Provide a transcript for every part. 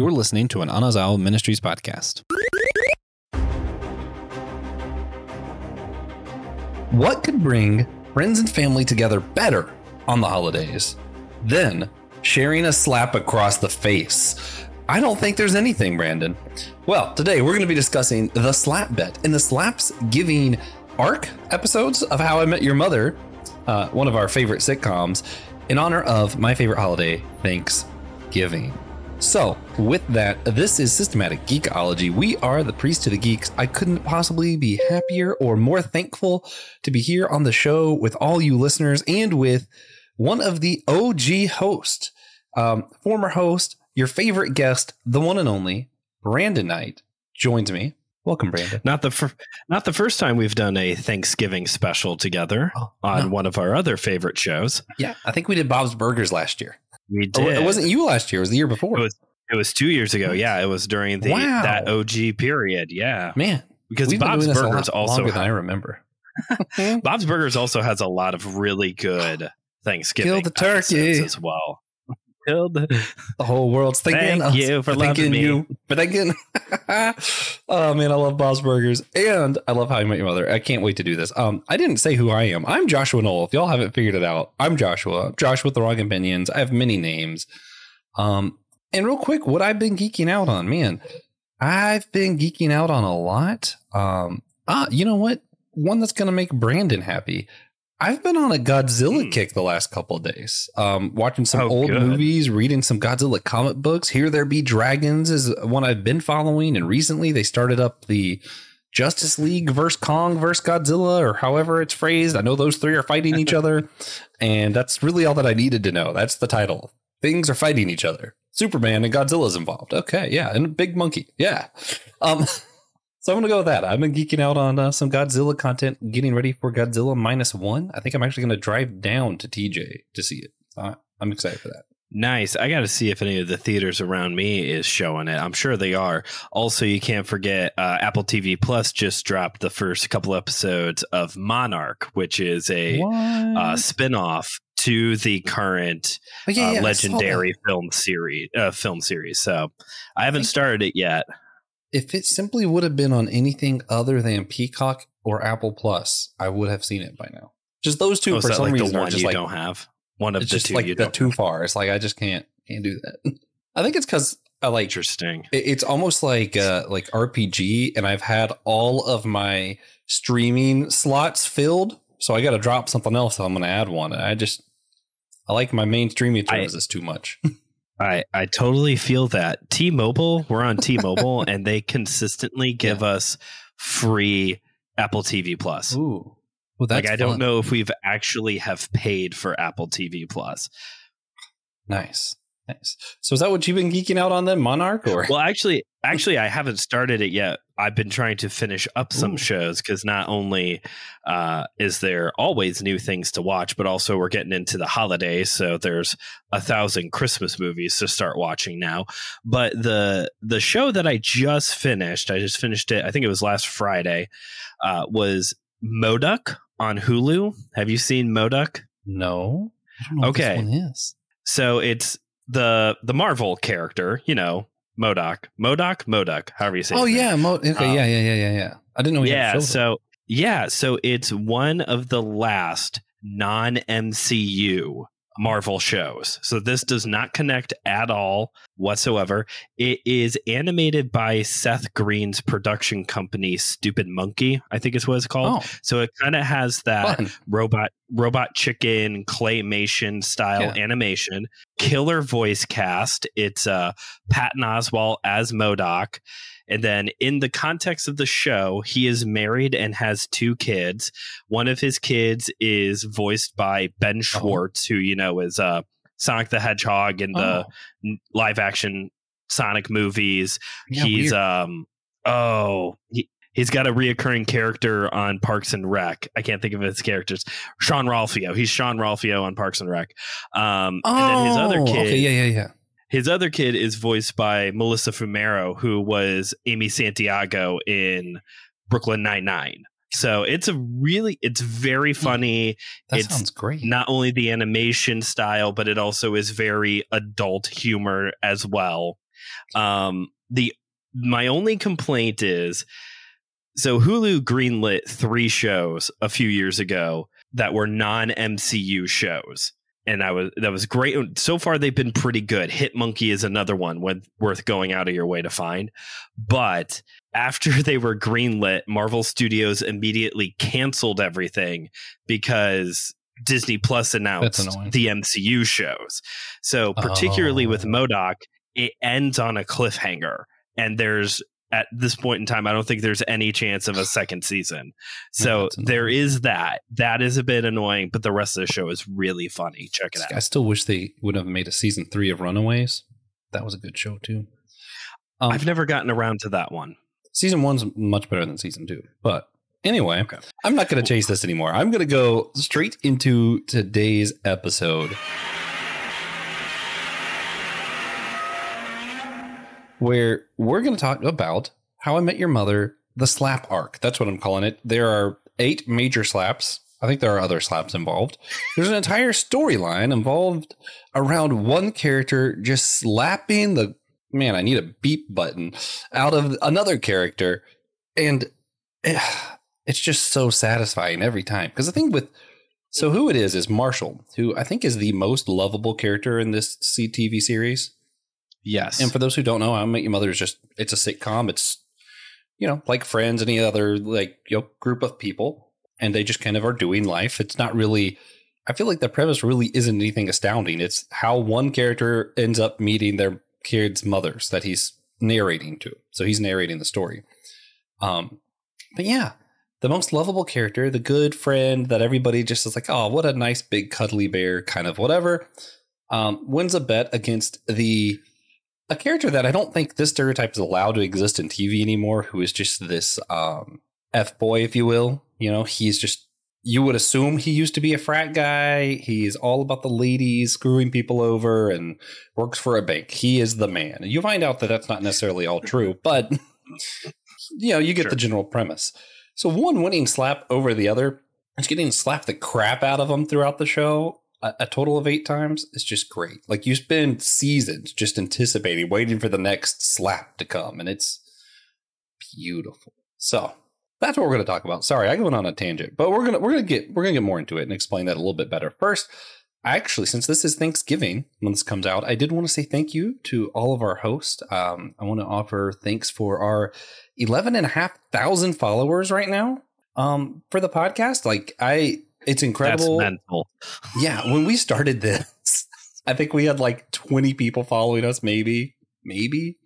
You're listening to an Anazao Ministries podcast. What could bring friends and family together better on the holidays than sharing a slap across the face? I don't think there's anything, Brandon. Well, today we're going to be discussing the slap bet and the slaps giving arc episodes of How I Met Your Mother, uh, one of our favorite sitcoms, in honor of my favorite holiday, Thanksgiving. So, with that, this is Systematic Geekology. We are the priest to the geeks. I couldn't possibly be happier or more thankful to be here on the show with all you listeners and with one of the OG hosts, um, former host, your favorite guest, the one and only Brandon Knight, joins me. Welcome, Brandon. Not the fir- not the first time we've done a Thanksgiving special together oh, on no. one of our other favorite shows. Yeah, I think we did Bob's Burgers last year. We did. it wasn't you last year. It was the year before. It was, it was two years ago. Yeah, it was during the wow. that OG period. Yeah, man. Because Bob's Burgers also I remember. Bob's Burgers also has a lot of really good Thanksgiving. Kill the turkey as well. Killed the whole world's thinking. Thank you for, thinking me. you for thinking. oh man, I love Bob's Burgers, and I love How I Met Your Mother. I can't wait to do this. Um, I didn't say who I am. I'm Joshua Noel. If y'all haven't figured it out, I'm Joshua. Josh with the Wrong Opinions. I have many names. Um, and real quick, what I've been geeking out on, man, I've been geeking out on a lot. Um, ah, you know what? One that's gonna make Brandon happy. I've been on a Godzilla mm. kick the last couple days. Um, watching some oh, old good. movies, reading some Godzilla comic books. Here There Be Dragons is one I've been following, and recently they started up the Justice League versus Kong versus Godzilla, or however it's phrased. I know those three are fighting each other, and that's really all that I needed to know. That's the title. Things are fighting each other. Superman and Godzilla's involved. Okay, yeah, and a big monkey. Yeah. Um, So I'm gonna go with that. I've been geeking out on uh, some Godzilla content, getting ready for Godzilla minus one. I think I'm actually gonna drive down to TJ to see it. Uh, I'm excited for that. Nice. I got to see if any of the theaters around me is showing it. I'm sure they are. Also, you can't forget uh, Apple TV Plus just dropped the first couple episodes of Monarch, which is a uh, spinoff to the current oh, yeah, yeah, uh, legendary film series. Uh, film series. So I haven't started it yet if it simply would have been on anything other than Peacock or Apple Plus, I would have seen it by now. Just those two oh, for some like reason the one just you like, don't have. One of the just two like you the too far. It's like I just can't can't do that. I think it's because I like interesting. it's almost like uh, like RPG, and I've had all of my streaming slots filled, so I got to drop something else. So I'm going to add one. I just I like my main streaming services too much. I I totally feel that. T-Mobile, we're on T-Mobile and they consistently give yeah. us free Apple TV Plus. Ooh. Well, like I fun. don't know if we've actually have paid for Apple TV Plus. Nice. Nice. So is that what you've been geeking out on then, Monarch? Or well, actually, actually, I haven't started it yet. I've been trying to finish up some Ooh. shows because not only uh, is there always new things to watch, but also we're getting into the holidays, so there's a thousand Christmas movies to start watching now. But the the show that I just finished, I just finished it. I think it was last Friday. Uh, was MODOK on Hulu? Have you seen MODOK? No. okay. So it's the the Marvel character, you know, MODOK, MODOK, MODOK, however you say. Oh yeah, Mo- okay, um, yeah, yeah, yeah, yeah, yeah. I didn't know. yeah, so yeah, so it's one of the last non MCU Marvel shows. So this does not connect at all whatsoever. It is animated by Seth Green's production company, Stoopid Monkey, I think is what it's called. Oh. So it kind of has that Fun. robot robot chicken claymation style yeah. animation, killer voice cast. It's uh Patton Oswalt as MODOK. And then in the context of the show, he is married and has two kids. One of his kids is voiced by Ben uh-huh. Schwartz, oh. who, you know, is uh, Sonic the Hedgehog in the oh. live action Sonic movies. Yeah, he's, weird. um, oh, he, he's got a reoccurring character on Parks and Rec. I can't think of his characters. Jean-Ralphio. He's Jean-Ralphio on Parks and Rec. Um, oh, and then his other kid. Okay, yeah, yeah, yeah. His other kid is voiced by Melissa Fumero, who was Amy Santiago in Brooklyn Nine Nine. So it's a really, it's very hmm. funny. That it's sounds great. Not only the animation style, but it also is very adult humor as well. Um, the my only complaint is so Hulu greenlit three shows a few years ago that were non MCU shows. And I was that was great. So far, they've been pretty good. Hit Monkey is another one worth going out of your way to find. But after they were greenlit, Marvel Studios immediately canceled everything because Disney Plus announced the MCU shows. So, particularly oh. with MODOK, it ends on a cliffhanger, and there's at this point in time, I don't think there's any chance of a second season. So there is that. That is a bit annoying, but the rest of the show is really funny. Check it out. I still wish they would have made a season three of Runaways. That was a good show too. Um, I've never gotten around to that one. Season one's much better than season two, but anyway, okay. I'm not going to chase this anymore. I'm going to go straight into today's episode. Where we're going to talk about How I Met Your Mother, the slap arc. That's what I'm calling it. There are eight major slaps. I think there are other slaps involved. There's an entire storyline involved around one character just slapping the man, I need a beep button out of another character. And eh, it's just so satisfying every time. Because the thing with so who it is is Marshall, who I think is the most lovable character in this CTV series. Yes. And for those who don't know, I Met Your Mother is just it's a sitcom. It's you know like Friends, any other like you know group of people, and they just kind of are doing life. It's not really. I feel like the premise really isn't anything astounding. It's how one character ends up meeting their kids' mothers that he's narrating to. So he's narrating the story. Um, but yeah, the most lovable character, the good friend that everybody just is like, oh, what a nice big cuddly bear, kind of whatever. Um, wins a bet against the a character that I don't think this stereotype is allowed to exist in TV anymore, who is just this um, f boy, if you will. You know, he's just you would assume he used to be a frat guy. He's all about the ladies, screwing people over, and works for a bank. He is the man. You find out that that's not necessarily all true, but you know, you get sure. the general premise. So one winning slap over the other, is getting slapped the crap out of him throughout the show a, a total of eight times is just great. Like you spend seasons just anticipating, waiting for the next slap to come, and it's beautiful. So that's what we're going to talk about. Sorry, I went on a tangent, but we're gonna we're gonna get we're gonna get more into it and explain that a little bit better. First, actually, since this is Thanksgiving when this comes out, I did want to say thank you to all of our hosts. Um, I want to offer thanks for our 11 and a half thousand followers right now um, for the podcast. Like I it's incredible. That's mental. Yeah, when we started this, I think we had like 20 people following us, maybe, maybe,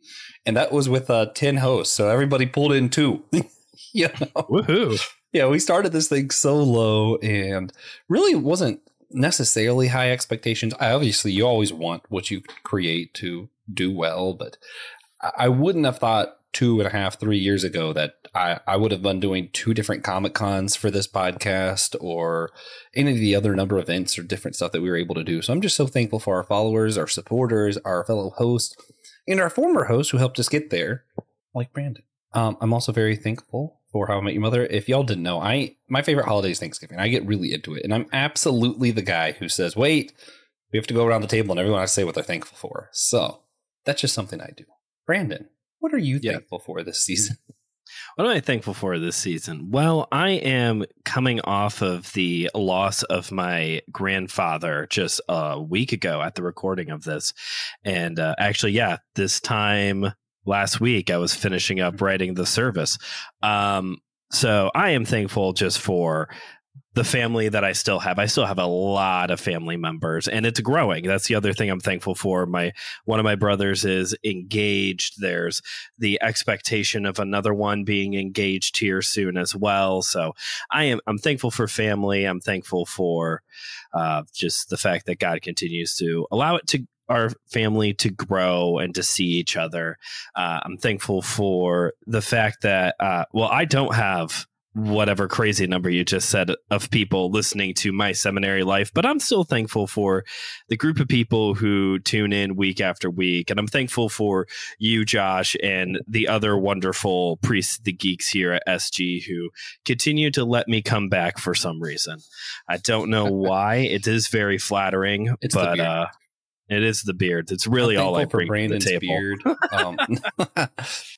and that was with uh 10 hosts. So everybody pulled in two. you know? Woohoo! Yeah, we started this thing so low, and really wasn't necessarily high expectations. I obviously you always want what you create to do well, but I wouldn't have thought two and a half, three years ago that I, I would have been doing two different Comic Cons for this podcast or any of the other number of events or different stuff that we were able to do. So I'm just so thankful for our followers, our supporters, our fellow hosts, and our former hosts who helped us get there, like Brandon. Um, I'm also very thankful for How I Met Your Mother. If y'all didn't know, I my favorite holiday is Thanksgiving. I get really into it, and I'm absolutely the guy who says, "Wait, we have to go around the table and everyone has to say what they're thankful for." So that's just something I do. Brandon, what are you yeah. thankful for this season? What am I thankful for this season? Well, I am coming off of the loss of my grandfather just a week ago at the recording of this. And uh, actually, yeah, this time last week, I was finishing up writing the service. Um, so I am thankful just for the family that I still have. I still have a lot of family members and it's growing. That's the other thing I'm thankful for. My one of my brothers is engaged. There's the expectation of another one being engaged here soon as well. So I am I'm thankful for family. I'm thankful for uh, just the fact that God continues to allow it to our family to grow and to see each other. Uh, I'm thankful for the fact that, uh, well, I don't have whatever crazy number you just said of people listening to my seminary life but i'm still thankful for the group of people who tune in week after week. And i'm thankful for you josh and the other wonderful priests the geeks here at sg who continue to let me come back for some reason. I don't know why. It is very flattering it's but uh It is the beard. It's really all I bring for Brandon's to the table. beard. Um,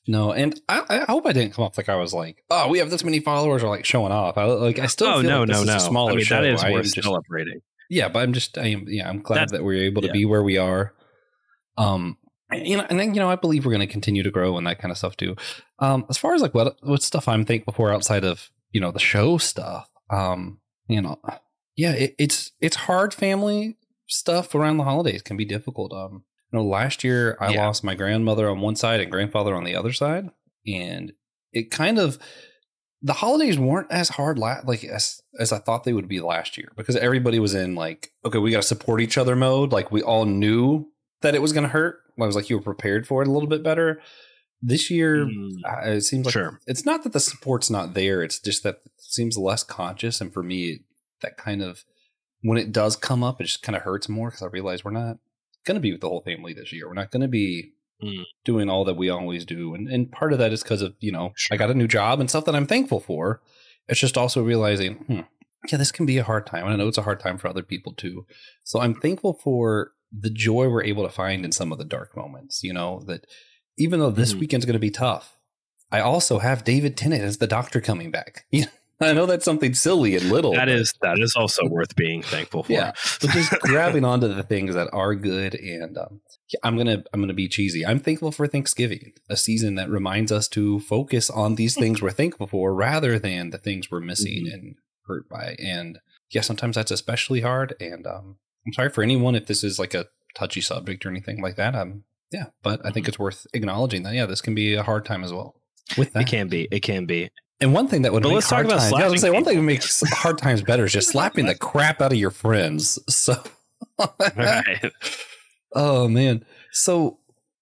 no, and I, I hope I didn't come off like I was like, oh, we have this many followers, or like showing off. I like, I still Oh feel no, like this no, is no! a smaller I mean, show. that is I worth just- celebrating. yeah, but I'm just, I am, yeah, I'm glad That's- that we're able to yeah. be where we are. Um, you know, and then you know, I believe we're going to continue to grow and that kind of stuff too. Um, as far as like what what stuff I'm thankful for outside of you know the show stuff, um, you know, yeah, it, it's it's hard family stuff around the holidays can be difficult. Um, you know, last year I Yeah. lost my grandmother on one side and grandfather on the other side, and it kind of the holidays weren't as hard la- like as as I thought they would be last year because everybody was in like okay we got to support each other mode like we all knew that it was going to hurt I was like you were prepared for it a little bit better this year Mm, uh, it seems like sure. it's not that the support's not there it's just that it seems less conscious and for me that kind of when it does come up it just kind of hurts more because I realize we're not going to be with the whole family this year we're not going to be Mm. doing all that we always do and and part of that is because of you know I got a new job and stuff that I'm thankful for it's just also realizing hmm, yeah this can be a hard time and I know it's a hard time for other people too so I'm thankful for the joy we're able to find in some of the dark moments you know that even though this Mhm. weekend's going to be tough I also have David Tennant as the doctor coming back you know, I know that's something silly and little That is that is also worth being thankful for. Yeah. but just grabbing onto the things that are good and um, i'm gonna i'm gonna be cheesy i'm thankful for thanksgiving a season that reminds us to focus on these things we're thankful for rather than the things we're missing Mhm. and hurt by and yeah sometimes that's especially hard and um, i'm sorry for anyone if this is like a touchy subject or anything like that um yeah but i think it's worth acknowledging that yeah this can be a hard time as well with that It can be. It can be. And one thing that would But make let's talk hard about times, yeah, I was say one thing that makes hard times better is just slapping the crap out of your friends. So, right. oh man. So,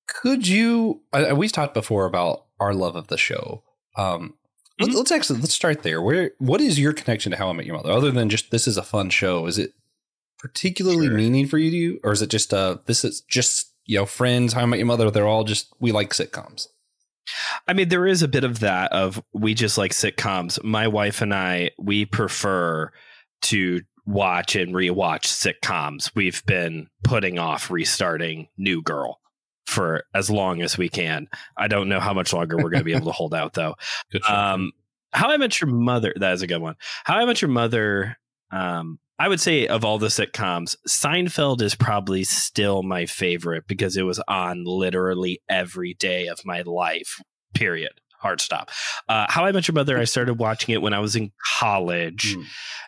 could you? I, we've talked before about our love of the show. Um, let- Mhm. let's actually let's start there. Where what is your connection to How I Met Your Mother? Other than just this is a fun show, is it particularly Sure. meaning for you, or is it just uh this is just you know friends? How I Met Your Mother? They're all just we like sitcoms. I mean, there is a bit of that of we just like sitcoms. My wife and I, we prefer to watch and rewatch sitcoms. We've been putting off restarting New Girl for as long as we can. I don't know how much longer we're going to be able to hold out though. Um, How I Met Your Mother. That is a good one. How I Met Your Mother. Um, I would say of all the sitcoms, Seinfeld is probably still my favorite because it was on literally every day of my life. Period. Hard stop. Uh, How I Met Your Mother. I started watching it when I was in college, Mm.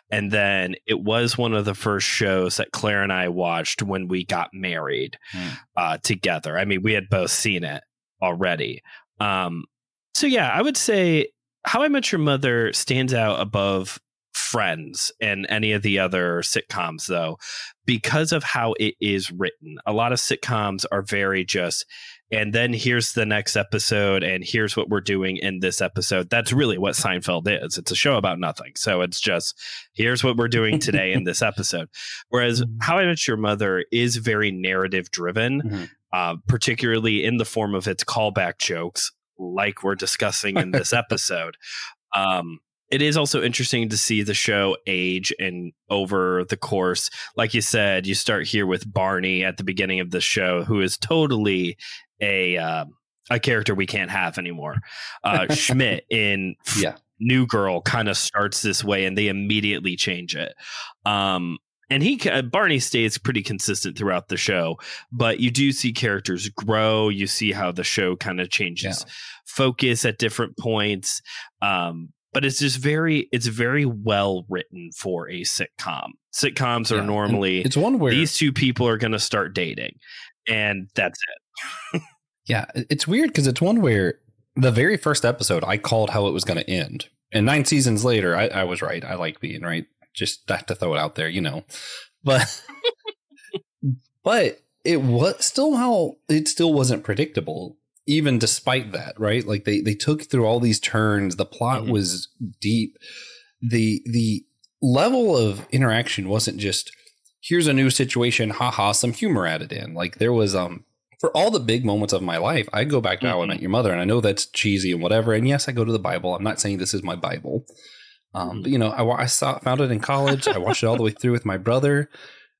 and then it was one of the first shows that Claire and I watched when we got married Mm. uh, together. I mean, we had both seen it already. Um, so yeah, I would say How I Met Your Mother stands out above Friends and any of the other sitcoms, though, because of how it is written. A lot of sitcoms are very just, and then here's the next episode, and here's what we're doing in this episode. That's really what Seinfeld is. It's a show about nothing. So it's just, here's what we're doing today in this episode. Whereas How I Met Your Mother is very narrative driven, Mhm. uh, particularly in the form of its callback jokes, like we're discussing in this episode. Um, it is also interesting to see the show age and over the course. Like you said, you start here with Barney at the beginning of the show, who is totally a uh, a character we can't have anymore. Uh, Schmidt in Yeah. New Girl kind of starts this way, and they immediately change it. Um, and he Barney stays pretty consistent throughout the show, but you do see characters grow. You see how the show kind of changes focus at different points. Um, but it's just very it's very well written for a sitcom. Sitcoms are And normally it's one where these two people are going to start dating, and that's it. Yeah, it's weird because it's one where the very first episode I called how it was going to end, and nine seasons later, I, I was right. I like being right. Just have to throw it out there, you know. But but it was still how it still wasn't predictable, even despite that, right? Like they they took through all these turns. The plot Mhm. was deep. the The level of interaction wasn't just here's a new situation, haha, some humor added in. Like there was um for all the big moments of my life, I go back to How I Mhm. Met Your Mother, and I know that's cheesy and whatever. And yes, I go to the Bible. I'm not saying this is my Bible, um, Mhm. but you know, I, I saw found it in college. I watched it all the way through with my brother,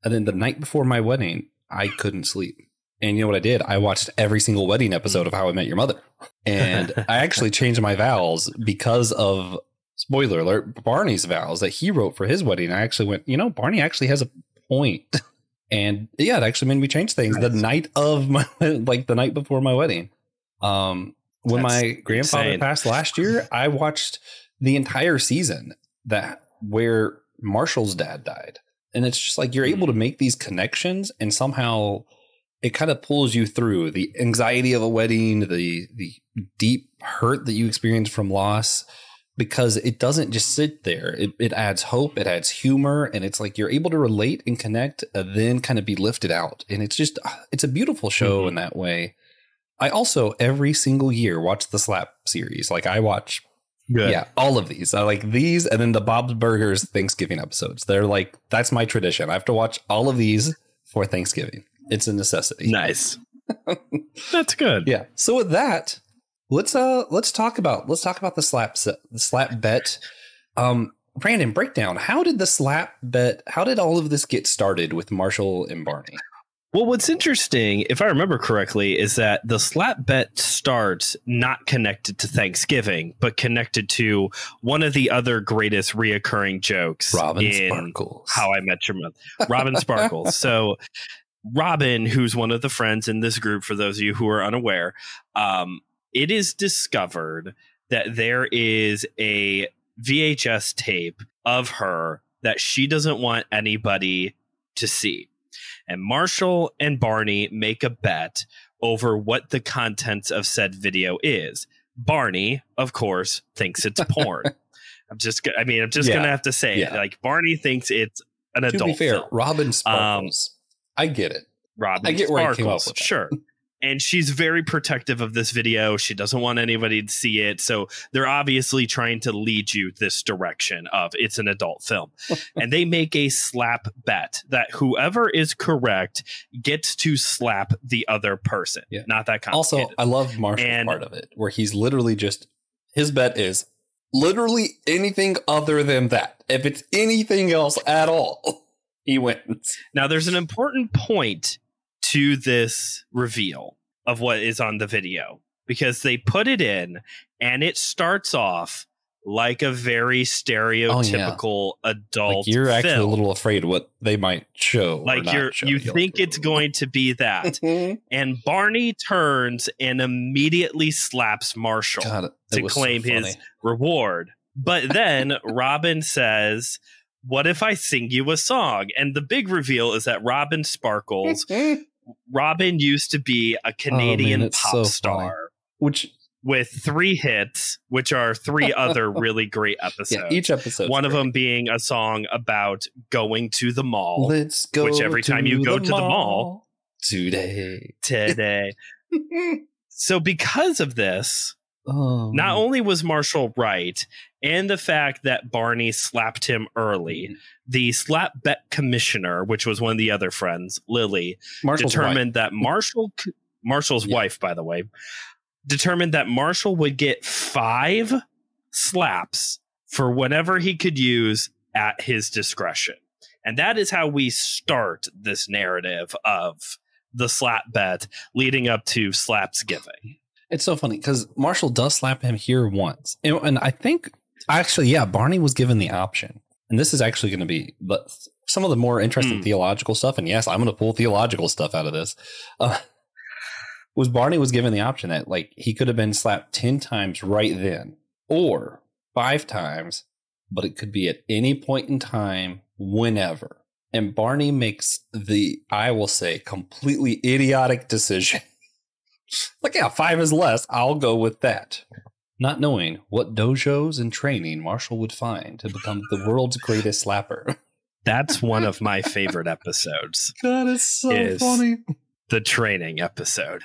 and then the night before my wedding, I couldn't sleep. And you know what I did? I watched every single wedding episode of How I Met Your Mother. And I actually changed my vows because of spoiler alert, Barney's vows that he wrote for his wedding. I actually went, you know, Barney actually has a point. And yeah, it actually made me change things nice. the night of my like the night before my wedding. Um when That's my grandfather insane. passed last year, I watched the entire season that where Marshall's dad died. And it's just like you're able to mm. make these connections and somehow it kind of pulls you through the anxiety of a wedding, the the deep hurt that you experience from loss, because it doesn't just sit there. It, it adds hope, it adds humor, and it's like you're able to relate and connect, and then kind of be lifted out. And it's just uh, it's a beautiful show mm-hmm. in that way. I also every single year watch the Slap series. Like I watch Good. Yeah, all of these. I like these and then the Bob's Burgers Thanksgiving episodes. They're like that's my tradition. I have to watch all of these for Thanksgiving. It's a necessity. Nice. That's good. Yeah. So with that, let's uh let's talk about let's talk about the slap set, the slap bet. Um Brandon, breakdown. How did the slap bet? How did all of this get started with Marshall and Barney? Well, what's interesting, if I remember correctly, is that the slap bet starts not connected to Thanksgiving, but connected to one of the other greatest reoccurring jokes Robin in Sparkles. How I Met Your Mother. Robin Sparkles. So Robin, who's one of the friends in this group, for those of you who are unaware, um, it is discovered that there is a VHS tape of her that she doesn't want anybody to see. And Marshall and Barney make a bet over what the contents of said video is. Barney, of course, thinks it's porn. I'm just, I mean, I'm just yeah. gonna have to say, yeah. like Barney thinks it's an to adult. To be fair, film. Robin Sparkles. Um, I get it. Robin I get where Sparkles, sure. and she's very protective of this video. She doesn't want anybody to see it. So they're obviously trying to lead you this direction of it's an adult film. and they make a slap bet that whoever is correct gets to slap the other person. Yeah. Not that complicated. Also, I love Marshall's and, part of it where he's literally just his bet is literally anything other than that. If it's anything else at all, he wins. Now, there's an important point to this reveal of what is on the video because they put it in and it starts off like a very stereotypical oh, yeah. adult. Like you're film. actually a little afraid what they might show. Like you're show. you think it's going to be that, mm-hmm. and Barney turns and immediately slaps Marshall God, to claim so his reward. But then Robin says, what if I sing you a song? And the big reveal is that Robin Sparkles, Robin used to be a Canadian oh, man, pop so star, funny. which with three hits, which are three other really great episodes. Yeah, each episode, one of them being a song about going to the mall. Let's go. Which every time you go to the mall today, today. so because of this, oh, not only was Marshall right, and the fact that Barney slapped him early. Mm-hmm. The slap bet commissioner, which was one of the other friends, Lily, Marshall's determined wife. that Marshall, Marshall's yeah. wife, by the way, determined that Marshall would get five slaps for whatever he could use at his discretion. And that is how we start this narrative of the slap bet leading up to slaps giving. It's so funny because Marshall does slap him here once. And, and I think Actually, yeah, Barney was given the option. And this is actually going to be but some of the more interesting mm. theological stuff. And yes, I'm going to pull theological stuff out of this. Uh, was Barney was given the option that like he could have been slapped 10 times right then or five times, but it could be at any point in time, whenever. And Barney makes the, I will say, completely idiotic decision. Like, yeah, five is less. I'll go with that not knowing what dojos and training Marshall would find to become the world's greatest slapper. That's one of my favorite episodes. That is so is funny. The training episode.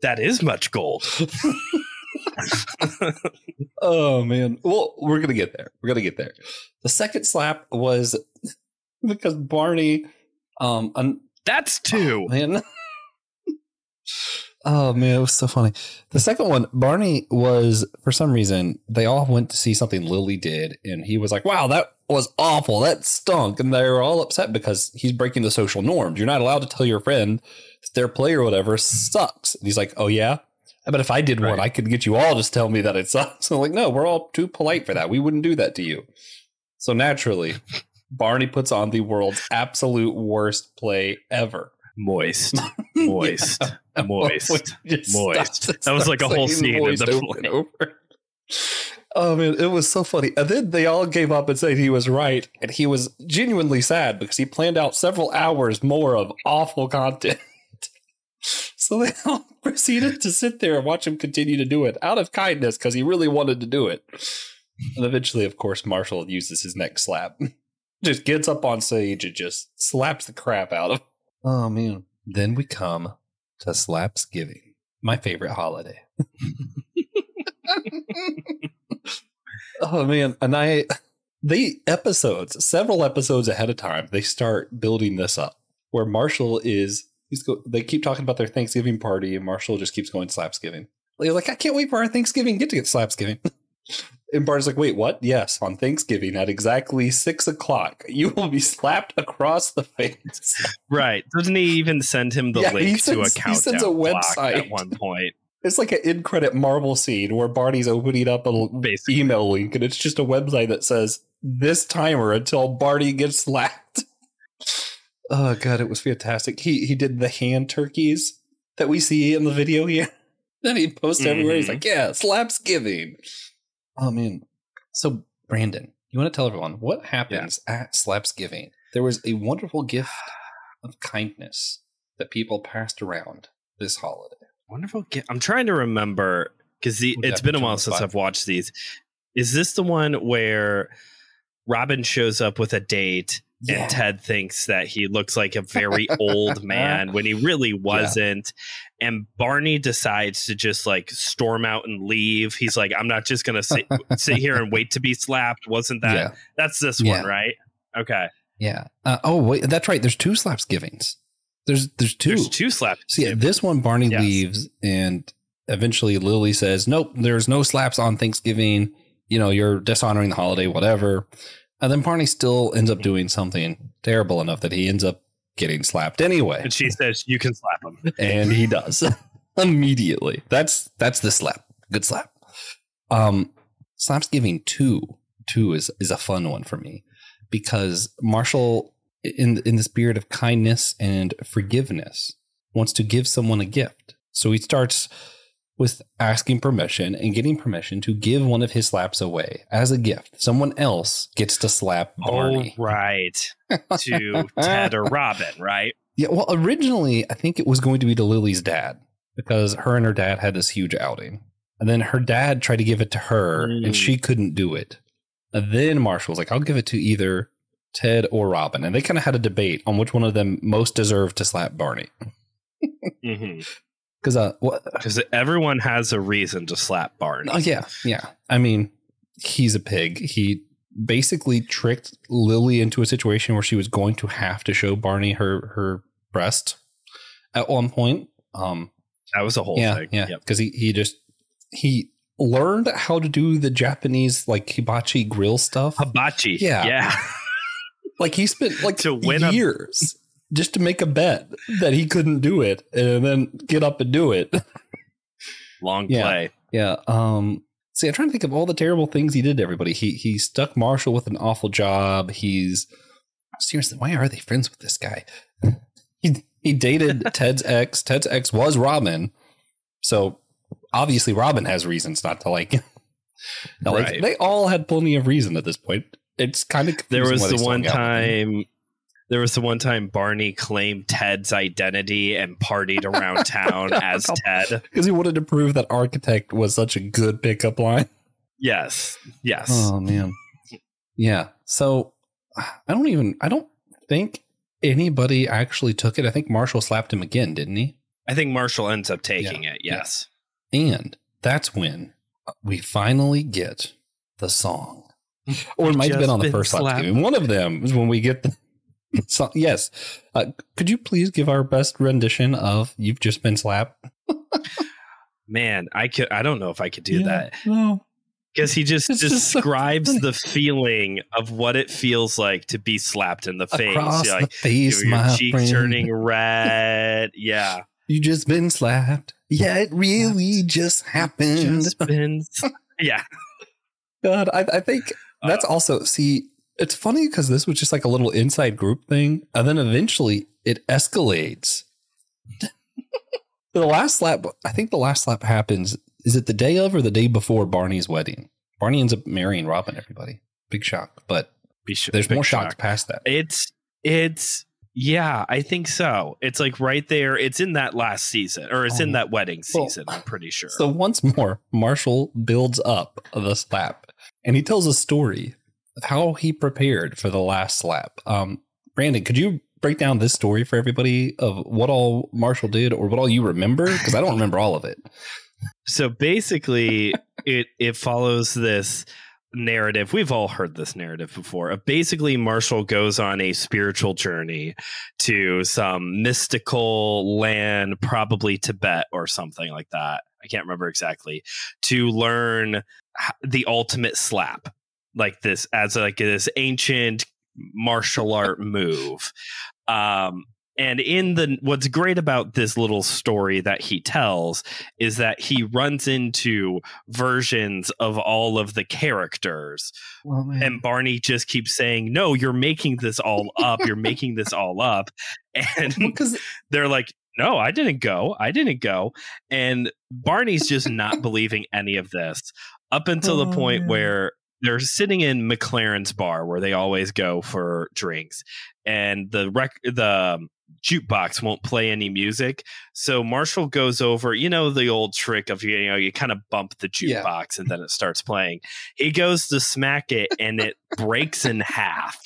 That is much gold. oh man. Well, we're gonna get there. We're gonna get there. The second slap was because Barney um un- that's two. Oh, man. Oh man, it was so funny. The second one, Barney was for some reason they all went to see something Lily did, and he was like, "Wow, that was awful. That stunk. And they were all upset because he's breaking the social norms. You're not allowed to tell your friend that their play or whatever hmm. sucks. And he's like, oh, yeah? But if I did one, I could get you all just tell me that it sucks. So like, no, we're all too polite for that. We wouldn't do that to you. So naturally, Barney puts on the world's absolute worst play ever. Moist, moist, moist. Moist. stops That was like a whole scene moist the over. Oh man, it was so funny. And then they all gave up and said he was right, and he was genuinely sad because he planned out several hours more of awful content. so they all proceeded to sit there and watch him continue to do it out of kindness because he really wanted to do it. And eventually, of course, Marshall uses his neck slap. Just gets up on stage and just slaps the crap out of. Oh man. Then we come to Slapsgiving, my favorite holiday. oh man, and I the episodes, several episodes ahead of time, they start building this up where Marshall is he's go, they keep talking about their Thanksgiving party and Marshall just keeps going Slapsgiving. He's like, I can't wait for our Thanksgiving get to get Slapsgiving. And Bart's like, wait, what? Yes, on Thanksgiving at exactly six o'clock, you will be slapped across the face. Right. Doesn't he even send him the Yeah, link to a sends- he countdown sends a website. at one point? It's like an in credit Marvel scene where Barney's opening up a Basically. email link and it's just a website that says this timer until Barney gets slapped. Oh god, it was fantastic. He he did the hand turkeys that we see in the video here. Then he posts everywhere. He's Mhm. like, "Yeah, Slapsgiving." Oh man. So Brandon, you want to tell everyone what happens at Slapsgiving? There was a wonderful gift of kindness that people passed around this holiday. Wonderful. gift. I'm trying to remember because it's been a put you on while since? I've watched these. Is this the one where Robin shows up with a date Yeah. and Ted thinks that he looks like a very old man when he really wasn't? And Barney decides to just like storm out and leave. He's like, I'm not just gonna sit sit here and wait to be slapped. Wasn't that? yeah. That's this Yeah. one, right? Okay. Yeah. Uh, oh wait, that's right. There's two Slapsgivings. There's there's two. There's two slaps. See, this one Barney Yes. leaves, and eventually Lily says, "Nope, there's no slaps on Thanksgiving. You know, you're dishonoring the holiday, whatever." And then Barney still ends up doing something terrible enough that he ends up getting slapped anyway, And she says, You can slap him. and he does immediately. That's that's the slap. Good slap. Um, Slapsgiving two two is is a fun one for me because Marshall, in in the spirit of kindness and forgiveness, wants to give someone a gift. So he starts with asking permission and getting permission to give one of his slaps away as a gift. Someone else gets to slap Barney. Oh, right. To Ted or Robin, right? Yeah, well, originally I think it was going to be to Lily's dad because her and her dad had this huge outing. And then her dad tried to give it to her Mm. and she couldn't do it. And then Marshall was like, I'll give it to either Ted or Robin. And they kind of had a debate on which one of them most deserved to slap Barney. Because, uh? Because everyone has a reason to slap Barney. Oh, yeah, yeah. I mean, he's a pig. He basically tricked Lily into a situation where she was going to have to show Barney her her breast at one point. Um, That was a whole yeah, thing. yeah, Yep. because he he just he learned how to do the Japanese like hibachi grill stuff. Hibachi. Yeah. Yeah. Like he spent like To win years just to make a bet that he couldn't do it, and then get up and do it. Long Yeah. play. Yeah. Um. See, I'm trying to think of all the terrible things he did to everybody. He he stuck Marshall with an awful job. He's seriously, why are they friends with this guy? He he dated Ted's ex. Ted's ex was Robin, so obviously Robin has reasons not to like him. Now, like, Right. they all had plenty of reason at this point. It's kind of There was the one hung out time. There was the one time Barney claimed Ted's identity and partied around town as Ted. because he wanted to prove that architect was such a good pickup line. Yes. Yes. Oh man. Yeah. So I don't even I don't think anybody actually took it. I think Marshall slapped him again, didn't he? I think Marshall ends up taking it. Yes. And that's when we finally get the song. Or it might have been on the been first slap slapped. game. One of them is when we get the song. Yes. Uh, could you please give our best rendition of You've Just Been Slapped? Man, I could. I don't know if I could do Yeah, that. No. because he just It's just so describes the feeling of what it feels like to be slapped in the face. Across You're the like face, your my cheek friend. turning red. Yeah, You just been slapped. Yeah, it really just happened. just been. Yeah, God, I, I think that's Uh, also see. It's funny because this was just like a little inside group thing, and then eventually it escalates. the last slap, I think the last slap happens. Is it the day of or the day before Barney's wedding? Barney ends up marrying Robin. Everybody, big shock. But be sure. there's more shock. shocks past that. It's it's yeah, I think so. It's like right there. It's in that last season, or it's in Oh. that wedding Well, season. I'm pretty sure. So once more, Marshall builds up the slap, and he tells a story how he prepared for the last slap. Um, Brandon, could you break down this story for everybody of what all Marshall did, or what all you remember? Because I don't remember all of it. So basically, it it follows this narrative. We've all heard this narrative before. Basically, Marshall goes on a spiritual journey to some mystical land, probably Tibet or something like that. I can't remember exactly. To learn the ultimate slap, like this as like this ancient martial art move. Um, and in the what's great about this little story that he tells is that he runs into versions of all of the characters. And Barney just keeps saying no you're making this all up. You're making this all up. And because they're like no I didn't go. I didn't go. And Barney's just not believing any of this up until the Oh, point yeah. where they're sitting in MacLaren's bar where they always go for drinks and the rec- the um, jukebox won't play any music. So Marshall goes over you know the old trick of you know you kind of bump the Yeah. jukebox and then it starts playing. He goes to smack it and it breaks in half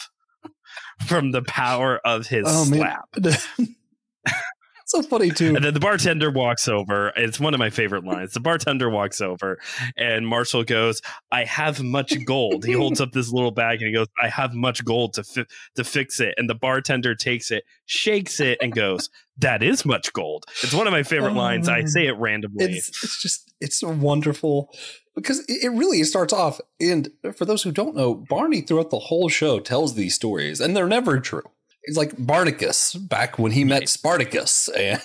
from the power of his Oh, slap so funny too. and then the bartender walks over. It's one of my favorite lines. The bartender walks over, and Marshall goes, "I have much gold." he holds up this little bag and he goes, "I have much gold to fi- to fix it." And the bartender takes it, shakes it, and goes, "That is much gold." It's one of my favorite Oh, lines. I say it randomly. It's it's just it's so wonderful because it really starts off. And for those who don't know, Barney throughout the whole show tells these stories, and they're never true. It's like Barnacus back when he met Spartacus and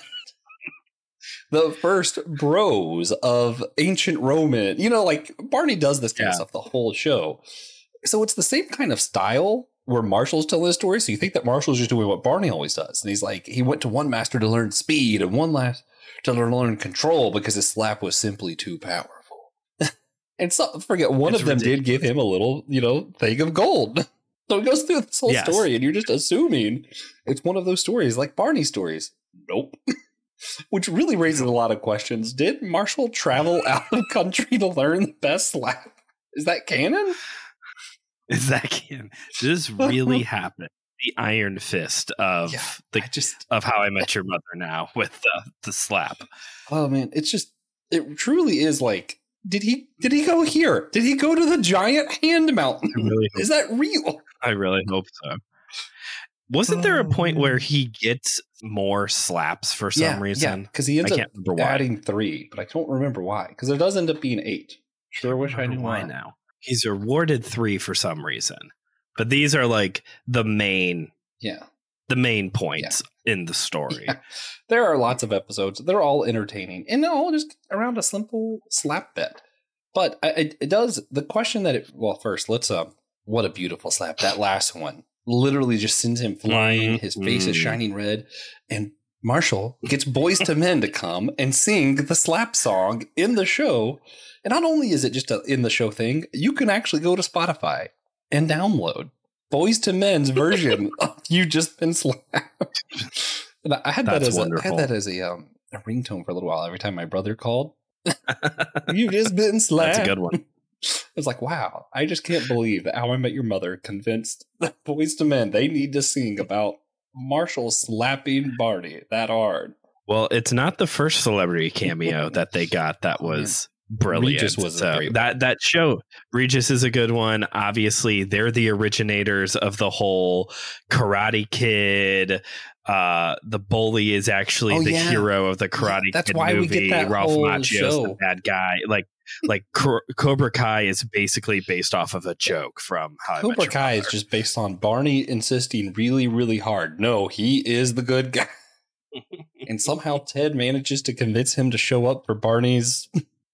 the first bros of ancient Roman. You know, like Barney does this kind Yeah. of stuff the whole show. So it's the same kind of style where Marshall's telling his story. So you think that Marshall's just doing what Barney always does. And he's like, he went to one master to learn speed and one last to learn control because his slap was simply too powerful. and so forget one It's of them did give him a little, you know, thing of gold. So it goes through this whole Yes. story, and you're just assuming it's one of those stories like Barney stories. Nope. Which really raises a lot of questions. Did Marshall travel out of country to learn the best slap? Is that canon? Is that canon? did this really happen? The Iron Fist of Yeah, the I just of How I Met Your Mother now with the the slap. Oh man, it's just it truly is like did he did he go here? Did he go to the giant hand mountain? Really Is that real? I really hope so. Wasn't there a point where um. he gets more slaps for some reason? Yeah, because he I ends up can't remember why. adding three, but I don't remember why. Because there does end up being eight. Sure, wish I remember knew why why. now. He's awarded three for some reason, but these are like the main Yeah, the main points in the story. Yeah. there are lots of episodes. They're all entertaining, and they're all just around a simple slap bet. But it, it does the question that it. Well, first let's um, what a beautiful slap that last one literally just sends him flying. His face is Mhm. shining red, and Marshall gets Boyz II Men to come and sing the slap song in the show. And not only is it just a in the show thing, you can actually go to Spotify and download Boyz II Men's version of "You Just Been Slapped." And I had that That's as a, I had that as a um a ringtone for a little while. Every time my brother called, "You just been slapped." That's a good one. I was like, wow, I just can't believe that How I Met Your Mother convinced the Boyz II Men they need to sing about Marshall slapping Barney that hard. Well, it's not the first celebrity cameo that they got that was brilliant. Regis was a So great that that show Regis is a good one. Obviously, they're the originators of the whole Karate Kid. Uh, the bully is actually Oh, the yeah. hero of the Karate that's Kid why we movie. get that Ralph whole Macchio's the bad guy. Like like Cobra Kai is basically based off of a joke from How I Met Cobra Your Kai is just based on Barney insisting really, really hard. No, he is the good guy. and somehow Ted manages to convince him to show up for Barney's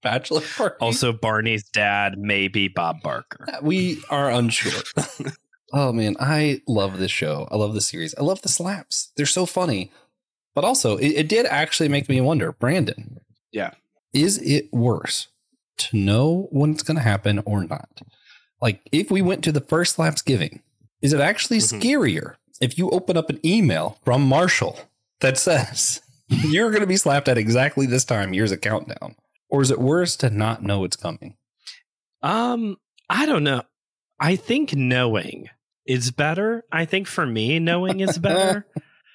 bachelor party. also Barney's dad may be Bob Barker. we are unsure. oh man, I love this show. I love this series. I love the slaps. They're so funny. But also, it, it did actually make me wonder, Brandon. Yeah. Is it worse to know when it's going to happen or not? Like, if we went to the first Slapsgiving, is it actually Mhm. scarier if you open up an email from Marshall that says you're going to be slapped at exactly this time? Here's a countdown. Or is it worse to not know it's coming? Um, I don't know. I think knowing is better. I think for me, knowing is better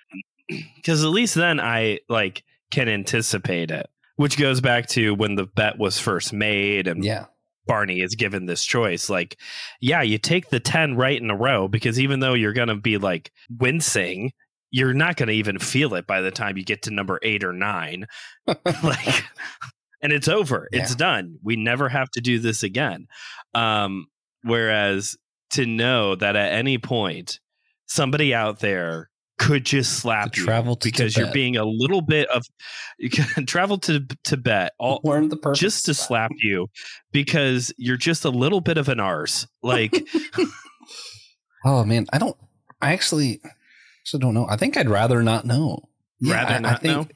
because at least then I like can anticipate it. Which goes back to when the bet was first made and Yeah. Barney is given this choice. Like, yeah, you take the 10 right in a row because even though you're going to be like wincing, you're not going to even feel it by the time you get to number eight or nine. like, and it's over. It's done. We never have to do this again. Um, whereas to know that at any point, somebody out there could just slap To you travel to because you're being a little bit of you can travel to Tibet all learn the purpose. just to slap you because you're just a little bit of an arse. Like, Oh man, I don't. I actually, actually don't know. I think I'd rather not know. Rather I, not know?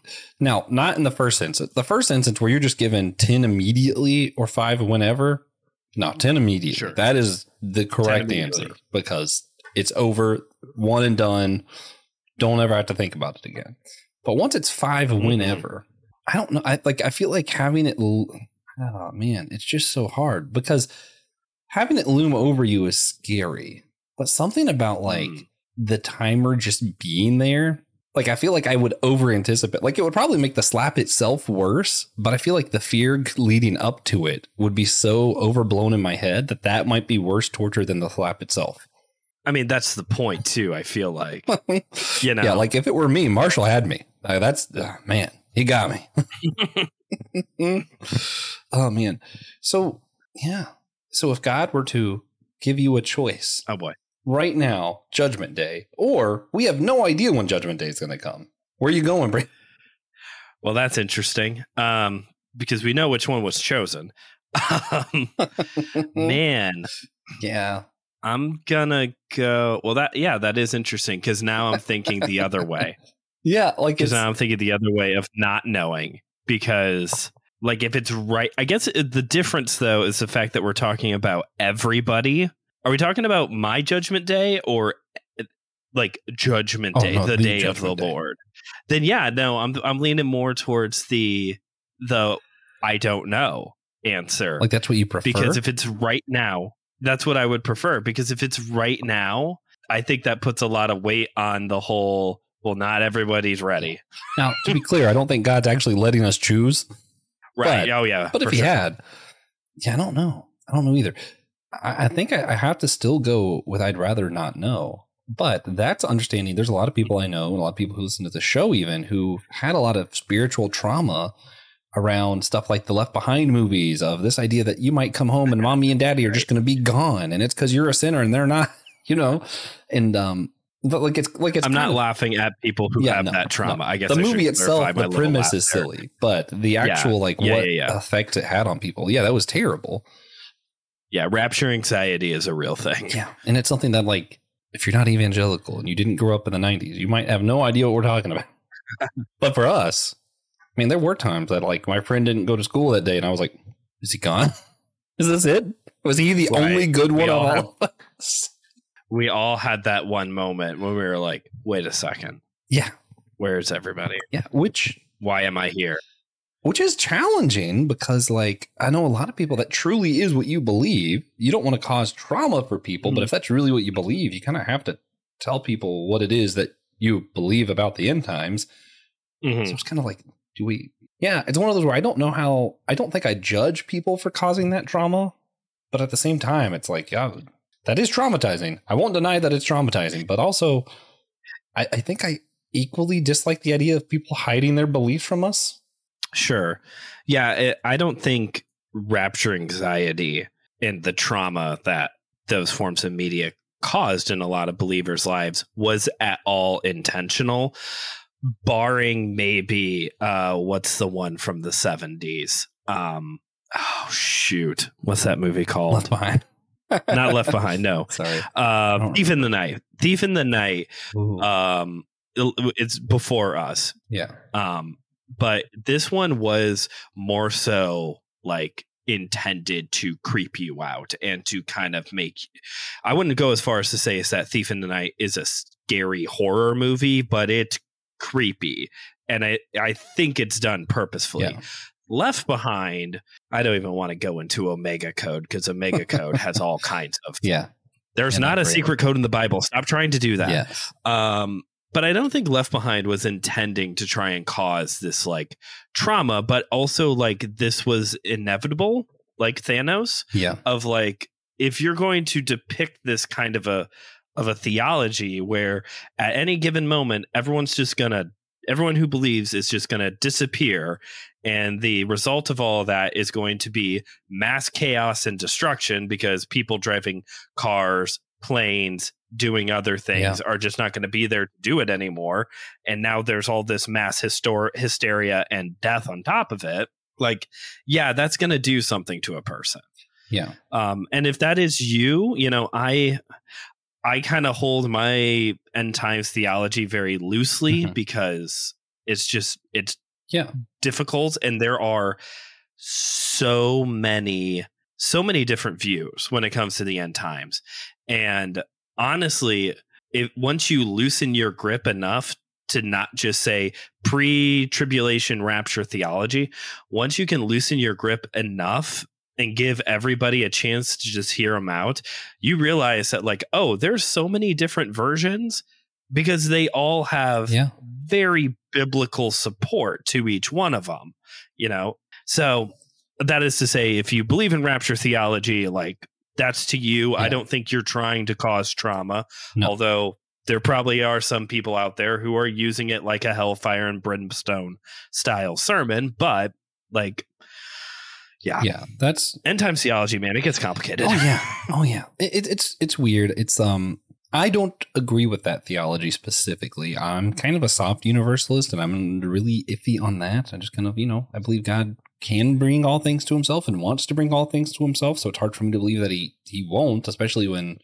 Now, not in the first instance. The first instance where you're just given ten immediately or five whenever. No, ten immediately. Sure. That is the correct answer because it's over, one and done. Don't ever have to think about it again. But once it's 5 Mhm. whenever, I don't know. I like. I feel like having it. Oh man, it's just so hard because having it loom over you is scary. But something about like Mm. the timer just being there, like I feel like I would over anticipate. Like it would probably make the slap itself worse, but I feel like the fear leading up to it would be so overblown in my head that that might be worse torture than the slap itself. I mean, that's the point too. I feel like you know, Yeah, like if it were me, Marshall had me. Uh, that's uh, man, he got me. oh man. So yeah. So if God were to give you a choice oh boy, right now, Judgment Day, or we have no idea when Judgment Day is going to come. Where are you going, Brandon? well, that's interesting. Um, because we know which one was chosen. Um, man, yeah. I'm gonna go. Well, that yeah, that is interesting because now I'm thinking the other way. Yeah, like Because now I'm thinking the other way of not knowing. Because like if it's right, I guess it, the difference though is the fact that we're talking about everybody. Are we talking about my judgment day or like judgment Oh, day, no, the, the day of the day. Lord? Then yeah, no, I'm I'm leaning more towards the the I don't know answer like that's what you prefer. because if it's right now, that's what I would prefer. Because if it's right now, I think that puts a lot of weight on the whole. Well, not everybody's ready, now, to be clear, I don't think God's actually letting us choose. right? But- oh yeah, But if for he had, yeah, I don't know. I don't know either. I, I think I, I have to still go with I'd rather not know. But that's understanding. There's a lot of people I know, and a lot of people who listen to the show, even who had a lot of spiritual trauma around stuff like the Left Behind movies of this idea that you might come home and mommy and daddy are just going to be gone, and it's because you're a sinner and they're not, you know. And um, but like it's like it's I'm not of- laughing at people who Yeah, have no, that trauma. no. I guess the I movie itself, the premise is silly, but the actual like Yeah, what yeah, yeah. effect it had on people, yeah, that was terrible. Yeah, rapture anxiety is a real thing. Yeah, and it's something that like if you're not evangelical and you didn't grow up in the '90s, you might have no idea what we're talking about. but for us, I mean, there were times that like my friend didn't go to school that day, and I was like, "Is he gone? Is this it? Was he the Right. only good one of all have- all of us?" We all had that one moment when we were like, "Wait a second, Yeah, where's everybody? yeah. Which Why am I here?" Which is challenging because like i know a lot of people that truly is what you believe you don't want to cause trauma for people but Mhm. if that's really what you believe you kind of have to tell people what it is that you believe about the end times Mhm. so it's kind of like do we yeah it's one of those where i don't know how i don't think i judge people for causing that trauma but at the same time it's like yeah that is traumatizing i won't deny that it's traumatizing but also i, I think i equally dislike the idea of people hiding their beliefs from us Sure. Yeah, it, I don't think rapture anxiety and the trauma that those forms of media caused in a lot of believers' lives was at all intentional, barring maybe uh, what's the one from the 70s? Um, oh, shoot. What's that movie called? Left behind. Not Left Behind, no. Sorry. Uh, Thief in the Night. Thief in the Night. Ooh. Um, it's before us. yeah. Um, but this one was more so like intended to creep you out and to kind of make I wouldn't go as far as to say is that Thief in the Night is a scary horror movie, but it's creepy. And I, I think it's done purposefully. Yeah. Left Behind, I don't even want to go into Omega Code because Omega Code has all kinds of. Yeah. There's not a secret code in the Bible. Stop trying to do that. Yes. Um, but I don't think Left Behind was intending to try and cause this like trauma, but also like this was inevitable, like Thanos, Yeah. of like if you're going to depict this kind of a of a theology where at any given moment everyone's just gonna everyone who believes is just gonna disappear and the result of all of that is going to be mass chaos and destruction because people driving cars planes doing other things are just not going to be there to do it anymore and now there's all this mass histor- hysteria and death on top of it like yeah that's going to do something to a person Yeah. um, and if that is you, you know, I I kind of hold my end times theology very loosely Mhm. because it's just it's Yeah. difficult and there are so many so many different views when it comes to the end times. And honestly, if once you loosen your grip enough to not just say pre-tribulation rapture theology, once you can loosen your grip enough and give everybody a chance to just hear them out, you realize that like, oh, there's so many different versions because they all have Yeah. very biblical support to each one of them, you know? So that is to say, if you believe in rapture theology, like that's to you. I don't think you're trying to cause trauma, No. although there probably are some people out there who are using it like a hellfire and brimstone style sermon, but like, yeah, Yeah. That's end time theology, man, it gets complicated. Oh yeah. Oh yeah. It, it's it's weird. It's um I don't agree with that theology specifically. I'm kind of a soft universalist and I'm really iffy on that. I just kind of, you know, I believe God can bring all things to himself and wants to bring all things to himself. So it's hard for me to believe that he he won't, especially when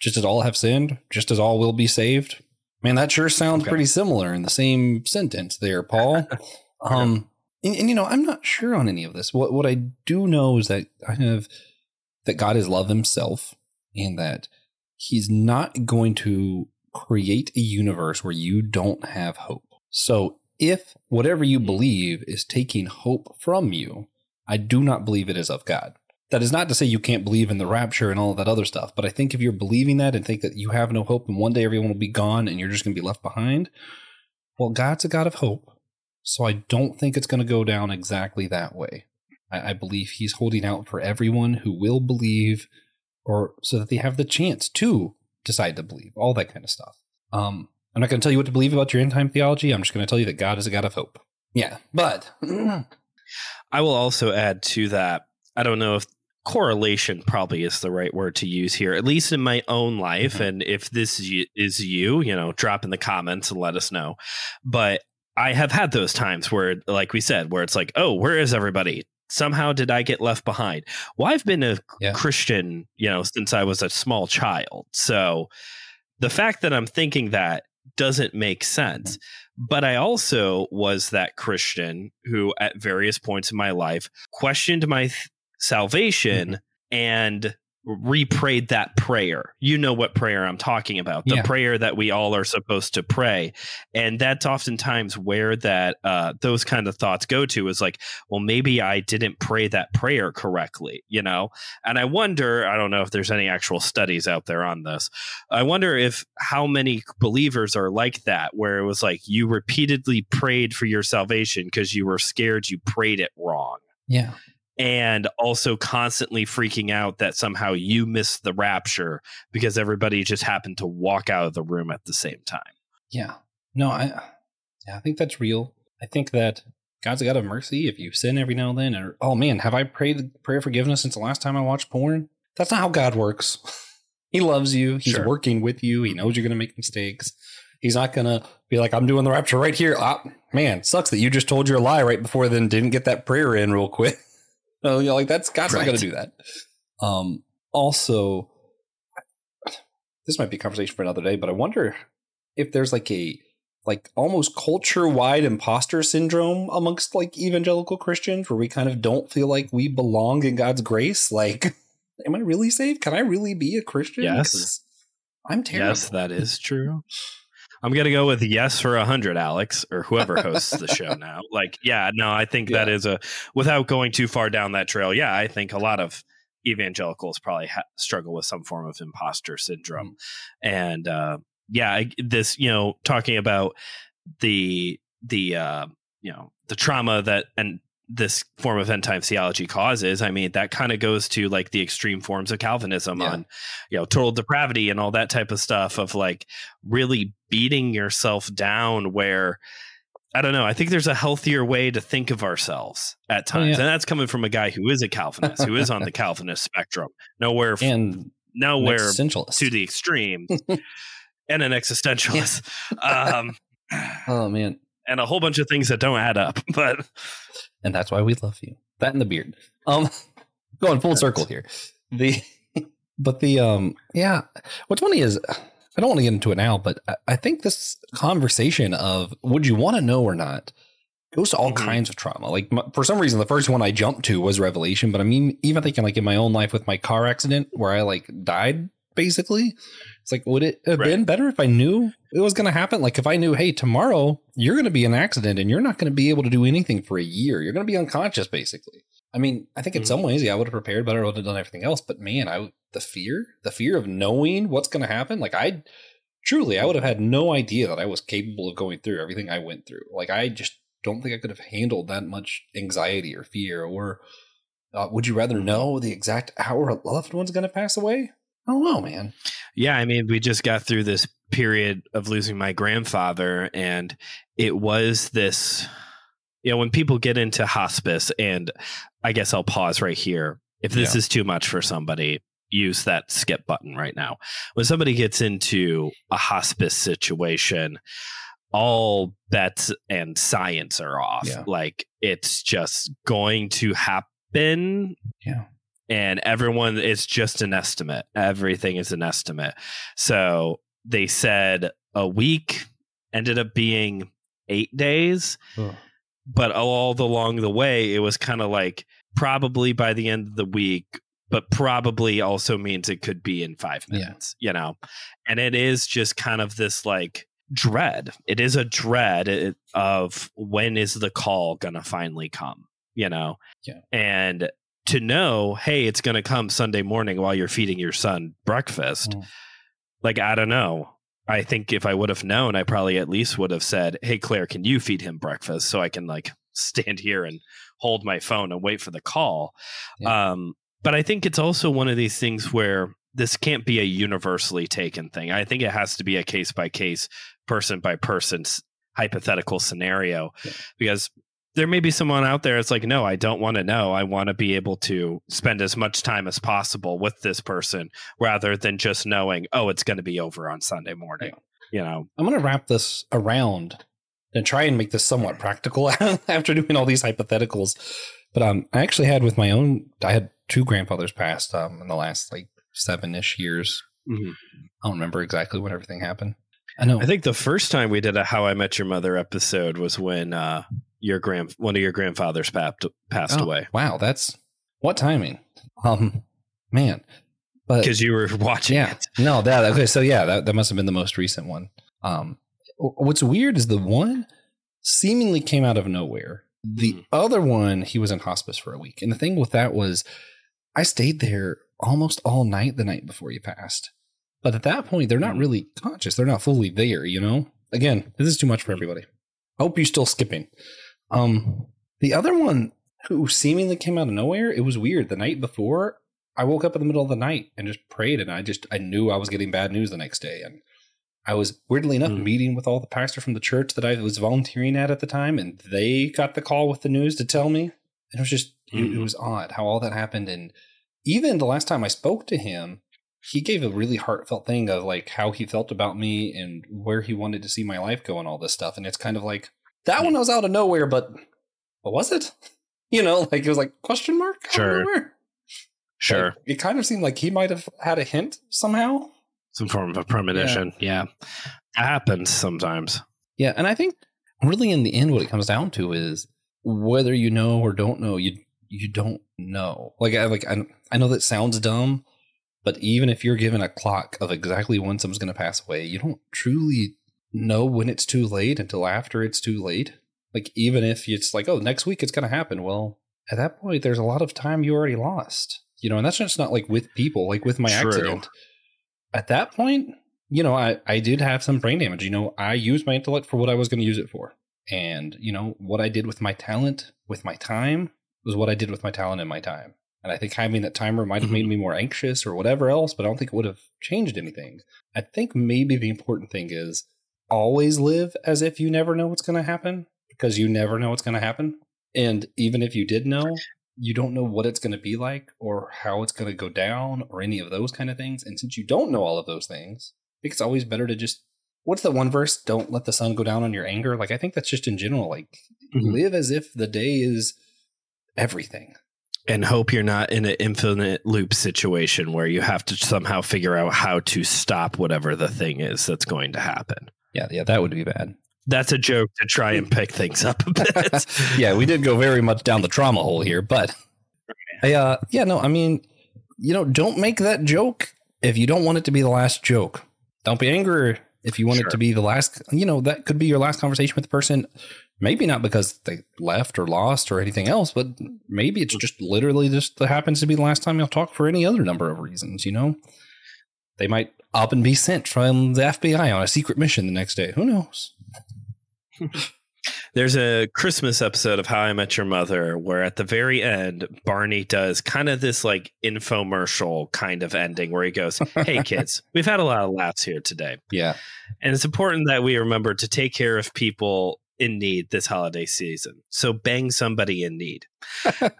just as all have sinned, just as all will be saved. Man, that sure sounds Okay. pretty similar in the same sentence there, Paul. um and, and you know, I'm not sure on any of this. What what I do know is that I have that God is love himself and that he's not going to create a universe where you don't have hope. So if whatever you believe is taking hope from you, I do not believe it is of God. That is not to say you can't believe in the rapture and all that other stuff, but I think if you're believing that and think that you have no hope and one day everyone will be gone and you're just going to be left behind, well, God's a God of hope. So I don't think it's going to go down exactly that way. I, I believe he's holding out for everyone who will believe or so that they have the chance to decide to believe, all that kind of stuff. Um, I'm not going to tell you what to believe about your end time theology. I'm just going to tell you that God is a God of hope. Yeah, but I will also add to that. I don't know if correlation probably is the right word to use here, at least in my own life. Mhm. And if this is you- is you, you know, drop in the comments and let us know. But I have had those times where, like we said, where it's like, oh, where is everybody? Somehow did I get left behind? Well, I've been a Yeah. Christian, you know, since I was a small child. So the fact that I'm thinking that doesn't make sense. But I also was that Christian who, at various points in my life, questioned my th- salvation mm-hmm. and reprayed that prayer. You know what prayer I'm talking about. The Yeah. prayer that we all are supposed to pray. And that's oftentimes where that uh those kind of thoughts go to is like, well, maybe I didn't pray that prayer correctly, you know? And I wonder, I don't know if there's any actual studies out there on this. I wonder if how many believers are like that, where it was like you repeatedly prayed for your salvation because you were scared you prayed it wrong yeah, and also constantly freaking out that somehow you missed the rapture because everybody just happened to walk out of the room at the same time. yeah. No, I, yeah, I think that's real. I think that God's got a mercy if you sin every now and then. Or oh man, have I prayed prayer forgiveness since the last time I watched porn? That's not how God works. he loves you. He's Sure. working with you. He knows you're going to make mistakes. He's not going to be like, I'm doing the rapture right here. Ah, man, sucks that you just told your lie right before then didn't get that prayer in real quick. So, you know, like that's God's not going to do that. Um, also, this might be a conversation for another day, but I wonder if there's like a like almost culture wide imposter syndrome amongst like evangelical Christians where we kind of don't feel like we belong in God's grace. Like, am I really saved? Can I really be a Christian? Yes. I'm terrible. Yes, that is true. I'm gonna go with yes for a hundred, Alex, or whoever hosts the show now. Like, yeah, no, I think that Yeah. is a without going too far down that trail. Yeah, I think a lot of evangelicals probably ha- struggle with some form of imposter syndrome, and uh, yeah, I, this you know talking about the the uh, you know the trauma that and this form of end time theology causes. I mean, that kind of goes to like the extreme forms of Calvinism Yeah. on you know total depravity and all that type of stuff of like really beating yourself down where I don't know. I think there's a healthier way to think of ourselves at Oh, times. yeah. And that's coming from a guy who is a Calvinist, who is on the Calvinist spectrum. Nowhere and nowhere to the extreme and an existentialist. Um oh man, and a whole bunch of things that don't add up. But and that's why we love you. That and the beard. Um, going full circle here. The but the um yeah. What's funny is I don't want to get into it now, but I, I think this conversation of would you want to know or not goes to all Mhm. kinds of trauma. Like m for some reason, the first one I jumped to was Revelation, but I mean, even thinking like in my own life with my car accident where I like died basically. It's like, would it have Right. been better if I knew it was going to happen? Like, if I knew, hey, tomorrow you're going to be an accident and you're not going to be able to do anything for a year, you're going to be unconscious, basically. I mean, I think in Mhm. some ways, yeah, I would have prepared better, I would have done everything else. But man, I the fear, the fear of knowing what's going to happen, like I truly, I would have had no idea that I was capable of going through everything I went through. Like, I just don't think I could have handled that much anxiety or fear. Or uh, would you rather know the exact hour a loved one's going to pass away? Oh, I don't man. Yeah, I mean, we just got through this period of losing my grandfather, and it was this. You know, when people get into hospice, and I guess I'll pause right here. If this Yeah. is too much for somebody, use that skip button right now. When somebody gets into a hospice situation, all bets and science are off. Yeah. Like it's just going to happen Yeah. And everyone it's just an estimate. Everything is an estimate. So they said a week ended up being eight days but all along the way it was kind of like probably by the end of the week but probably also means it could be in five Yeah. minutes you know? And it is just kind of this like dread. It is a dread of when is the call gonna finally come you know? Yeah. and to know hey it's gonna come sunday morning while you're feeding your son breakfast. Mm. like i don't know. I think if i would have known i probably at least would have said hey claire can you feed him breakfast so i can like stand here and hold my phone and wait for the call? Um but i think it's also one of these things where this can't be a universally taken thing. I think it has to be a case by case person by person hypothetical scenario Yeah. because there may be someone out there it's like no i don't want to know i want to be able to spend as much time as possible with this person rather than just knowing oh it's going to be over on sunday morning you know I'm going to wrap this around and try and make this somewhat practical after doing all these hypotheticals. But um, I actually had with my own, I had two grandfathers passed um, in the last like seven ish years. Mhm. I don't remember exactly when everything happened. I know. i think the first time we did a how i met your mother episode was when uh your grand one of your grandfathers passed passed Oh, away Wow, that's what timing. Um, man, but because you were watching yeah, it no, that okay. So yeah, that that must have been the most recent one. Um, what's weird is the one seemingly came out of nowhere. The Mhm. other one, he was in hospice for a week, and the thing with that was, I stayed there almost all night the night before he passed. But at that point, they're not Mhm. really conscious. They're not fully there. You know. Again, this is too much for everybody. I Hope you're still skipping. Um, the other one who seemingly came out of nowhere, it was weird. The night before, I woke up in the middle of the night and just prayed, and I just I knew I was getting bad news the next day, and I was weirdly enough Mm. meeting with all the pastor from the church that I was volunteering at at the time, and they got the call with the news to tell me. And it was just, it, it Mm. was odd how all that happened. And even the last time I spoke to him, he gave a really heartfelt thing of like how he felt about me and where he wanted to see my life go and all this stuff. And it's kind of like that one was out of nowhere, but what was it? You know, like it was like question mark. Sure. Sure. Like, it kind of seemed like he might have had a hint somehow. Some form of a premonition. Yeah. That happens sometimes. Yeah, and I think really in the end, what it comes down to is whether you know or don't know, you you don't know. Like I like I, I know that sounds dumb, but even if you're given a clock of exactly when someone's going to pass away, you don't truly know when it's too late until after it's too late. Like even if it's like, oh, next week it's going to happen. Well, at that point, there's a lot of time you already lost. You know, and that's just not like with people, like with my True. accident. At that point, you know, I, I did have some brain damage. You know, I used my intellect for what I was going to use it for. And, you know, what I did with my talent, with my time, was what I did with my talent and my time. And I think having that timer might have made mm-hmm. me more anxious or whatever else, but I don't think it would have changed anything. I think maybe the important thing is always live as if you never know what's going to happen because you never know what's going to happen. And even if you did know, you don't know what it's going to be like or how it's going to go down or any of those kind of things. And since you don't know all of those things, I think it's always better to just what's the one verse? Don't let the sun go down on your anger. Like I think that's just in general. Like Mhm. live as if the day is everything. And hope you're not in an infinite loop situation where you have to somehow figure out how to stop whatever the thing is that's going to happen. Yeah, yeah, that would be bad. That's a joke to try and pick things up a bit. yeah, we did go very much down the trauma hole here, but I, uh, yeah, no, I mean, you know, don't make that joke if you don't want it to be the last joke. Don't be angry if you want Sure. it to be the last. You know, that could be your last conversation with the person. Maybe not because they left or lost or anything else, but maybe it's just literally just happens to be the last time you'll talk for any other number of reasons. You know, they might up and be sent from the FBI on a secret mission the next day. Who knows? There's a Christmas episode of How I Met Your Mother where at the very end, Barney does kind of this like infomercial kind of ending where he goes, Hey kids, we've had a lot of laughs here today. Yeah, And it's important that we remember to take care of people in need this holiday season. So bang somebody in need.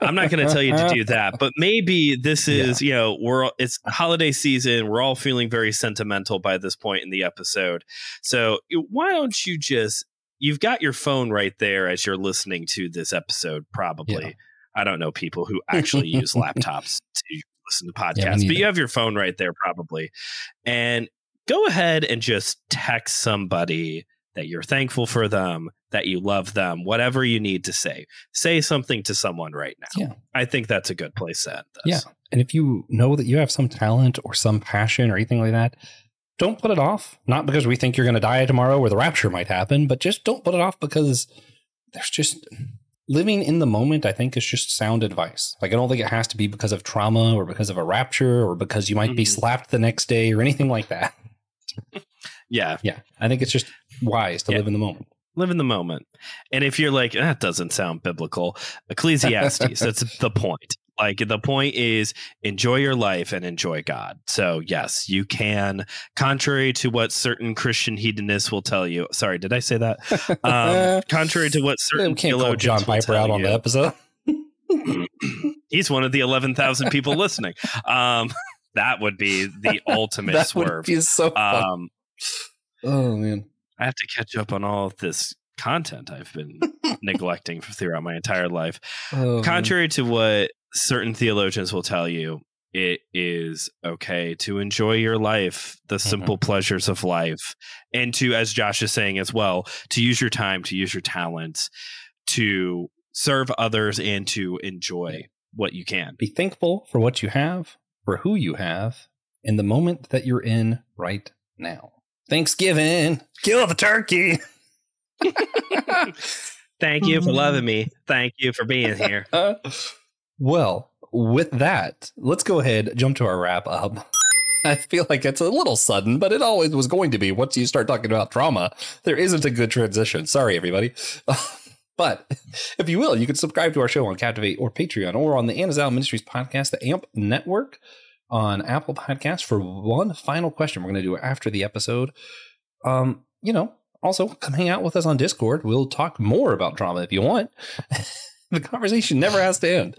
I'm not going to tell you to do that, but maybe this is, you know, we're it's holiday season. We're all feeling very sentimental by this point in the episode. So why don't you just you've got your phone right there as you're listening to this episode probably. Yeah. I don't know people who actually use laptops to listen to podcasts, Yeah, but you have your phone right there probably. And go ahead and just text somebody that you're thankful for them, that you love them, whatever you need to say. Say something to someone right now. Yeah. I think that's a good place to end this. Yeah. And if you know that you have some talent or some passion or anything like that, don't put it off. Not because we think you're going to die tomorrow or the rapture might happen, but just don't put it off because there's just living in the moment, I think, is just sound advice. Like, I don't think it has to be because of trauma or because of a rapture or because you might be Mhm. slapped the next day or anything like that. Yeah. Yeah. I think it's just wise to Yeah. live in the moment. Live in the moment. And if you're like, that doesn't sound biblical, Ecclesiastes, that's the point. Like the point is enjoy your life and enjoy God. So yes, you can, contrary to what certain Christian hedonists will tell you. Sorry, did I say that? Um, contrary to what certain can't theologians John Piper out on you. the episode. He's one of the eleven thousand people listening. Um, that would be the ultimate that swerve. would be so fun. Um, oh, man. I have to catch up on all of this content I've been neglecting throughout my entire life. Oh, man. Contrary to what certain theologians will tell you, it is okay to enjoy your life, the Mm-hmm. simple pleasures of life, and to, as Josh is saying as well, to use your time, to use your talents, to serve others, and to enjoy what you can. Be thankful for what you have, for who you have, in the moment that you're in right now. Thanksgiving, kill the turkey. Thank you for loving me. Thank you for being here. well, with that, let's go ahead jump to our wrap up. I feel like it's a little sudden, but it always was going to be. Once you start talking about trauma, there isn't a good transition. Sorry, everybody. but if you will, you can subscribe to our show on Captivate or Patreon or on the Anazao Ministries podcast, the AMP Network on Apple Podcasts for one final question we're going to do after the episode. Um, you know, also come hang out with us on Discord. We'll talk more about drama if you want. the conversation never has to end.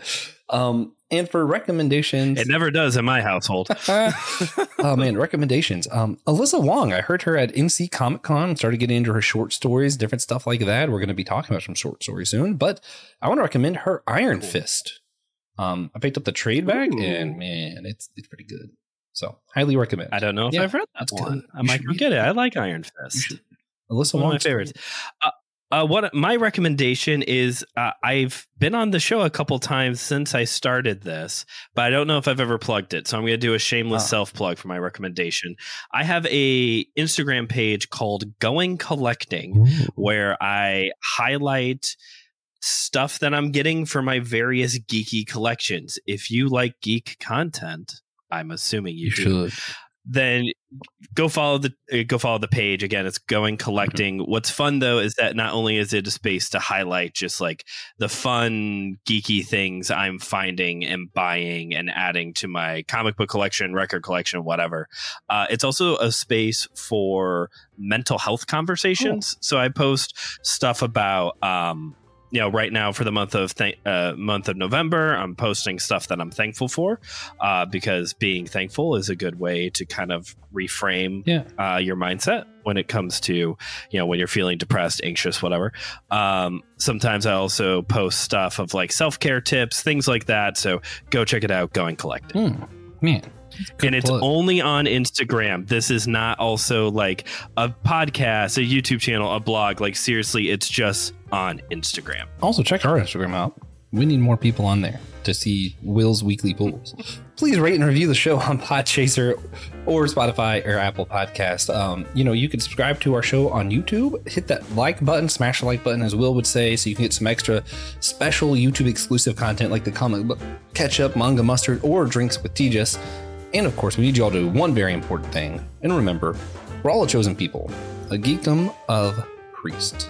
Um, and for recommendations, It never does in my household. oh man, recommendations. Um, Alyssa Wong, I heard her at NC Comic Con, started getting into her short stories, different stuff like that. We're going to be talking about some short stories soon, but I want to recommend her Iron Fist. Um, I picked up the trade back, Ooh. and man, it's it's pretty good. So highly recommend. I don't know if Yeah, I've read that one. good. I You might should go get it. it. I like Iron Fist. should- Alyssa One of my Wong's favorites. Uh, uh, what my recommendation is, uh, I've been on the show a couple times since I started this, but I don't know if I've ever plugged it. So I'm going to do a shameless Ah. self plug for my recommendation. I have a Instagram page called Going Collecting, where I highlight stuff that I'm getting for my various geeky collections. If you like geek content, I'm assuming you, You do should. then go follow the uh, go follow the page. Again it's going collecting. What's fun though is that not only is it a space to highlight just like the fun geeky things i'm finding and buying and adding to my comic book collection record collection whatever uh, it's also a space for mental health conversations. So i post stuff about um you know right now for the month of th- uh, month of november i'm posting stuff that i'm thankful for uh, because being thankful is a good way to kind of reframe Yeah. uh, your mindset when it comes to you know when you're feeling depressed anxious whatever um, sometimes i also post stuff of like self-care tips things like that so go check it out going collecting Hmm. Man. Good and it's plug. only on instagram this is not also like a podcast a youtube channel a blog like seriously it's just on instagram Also, check our Instagram out. We need more people on there to see Will's weekly pulls. Please rate and review the show on Podchaser or Spotify or Apple Podcast. Um, you know, you can subscribe to our show on YouTube. Hit that like button, smash the like button, as Will would say, so you can get some extra special YouTube exclusive content like the comic book ketchup, manga mustard, or drinks with Tejas. And of course, we need you all to do one very important thing. And remember, we're all a chosen people, a geekdom of priests.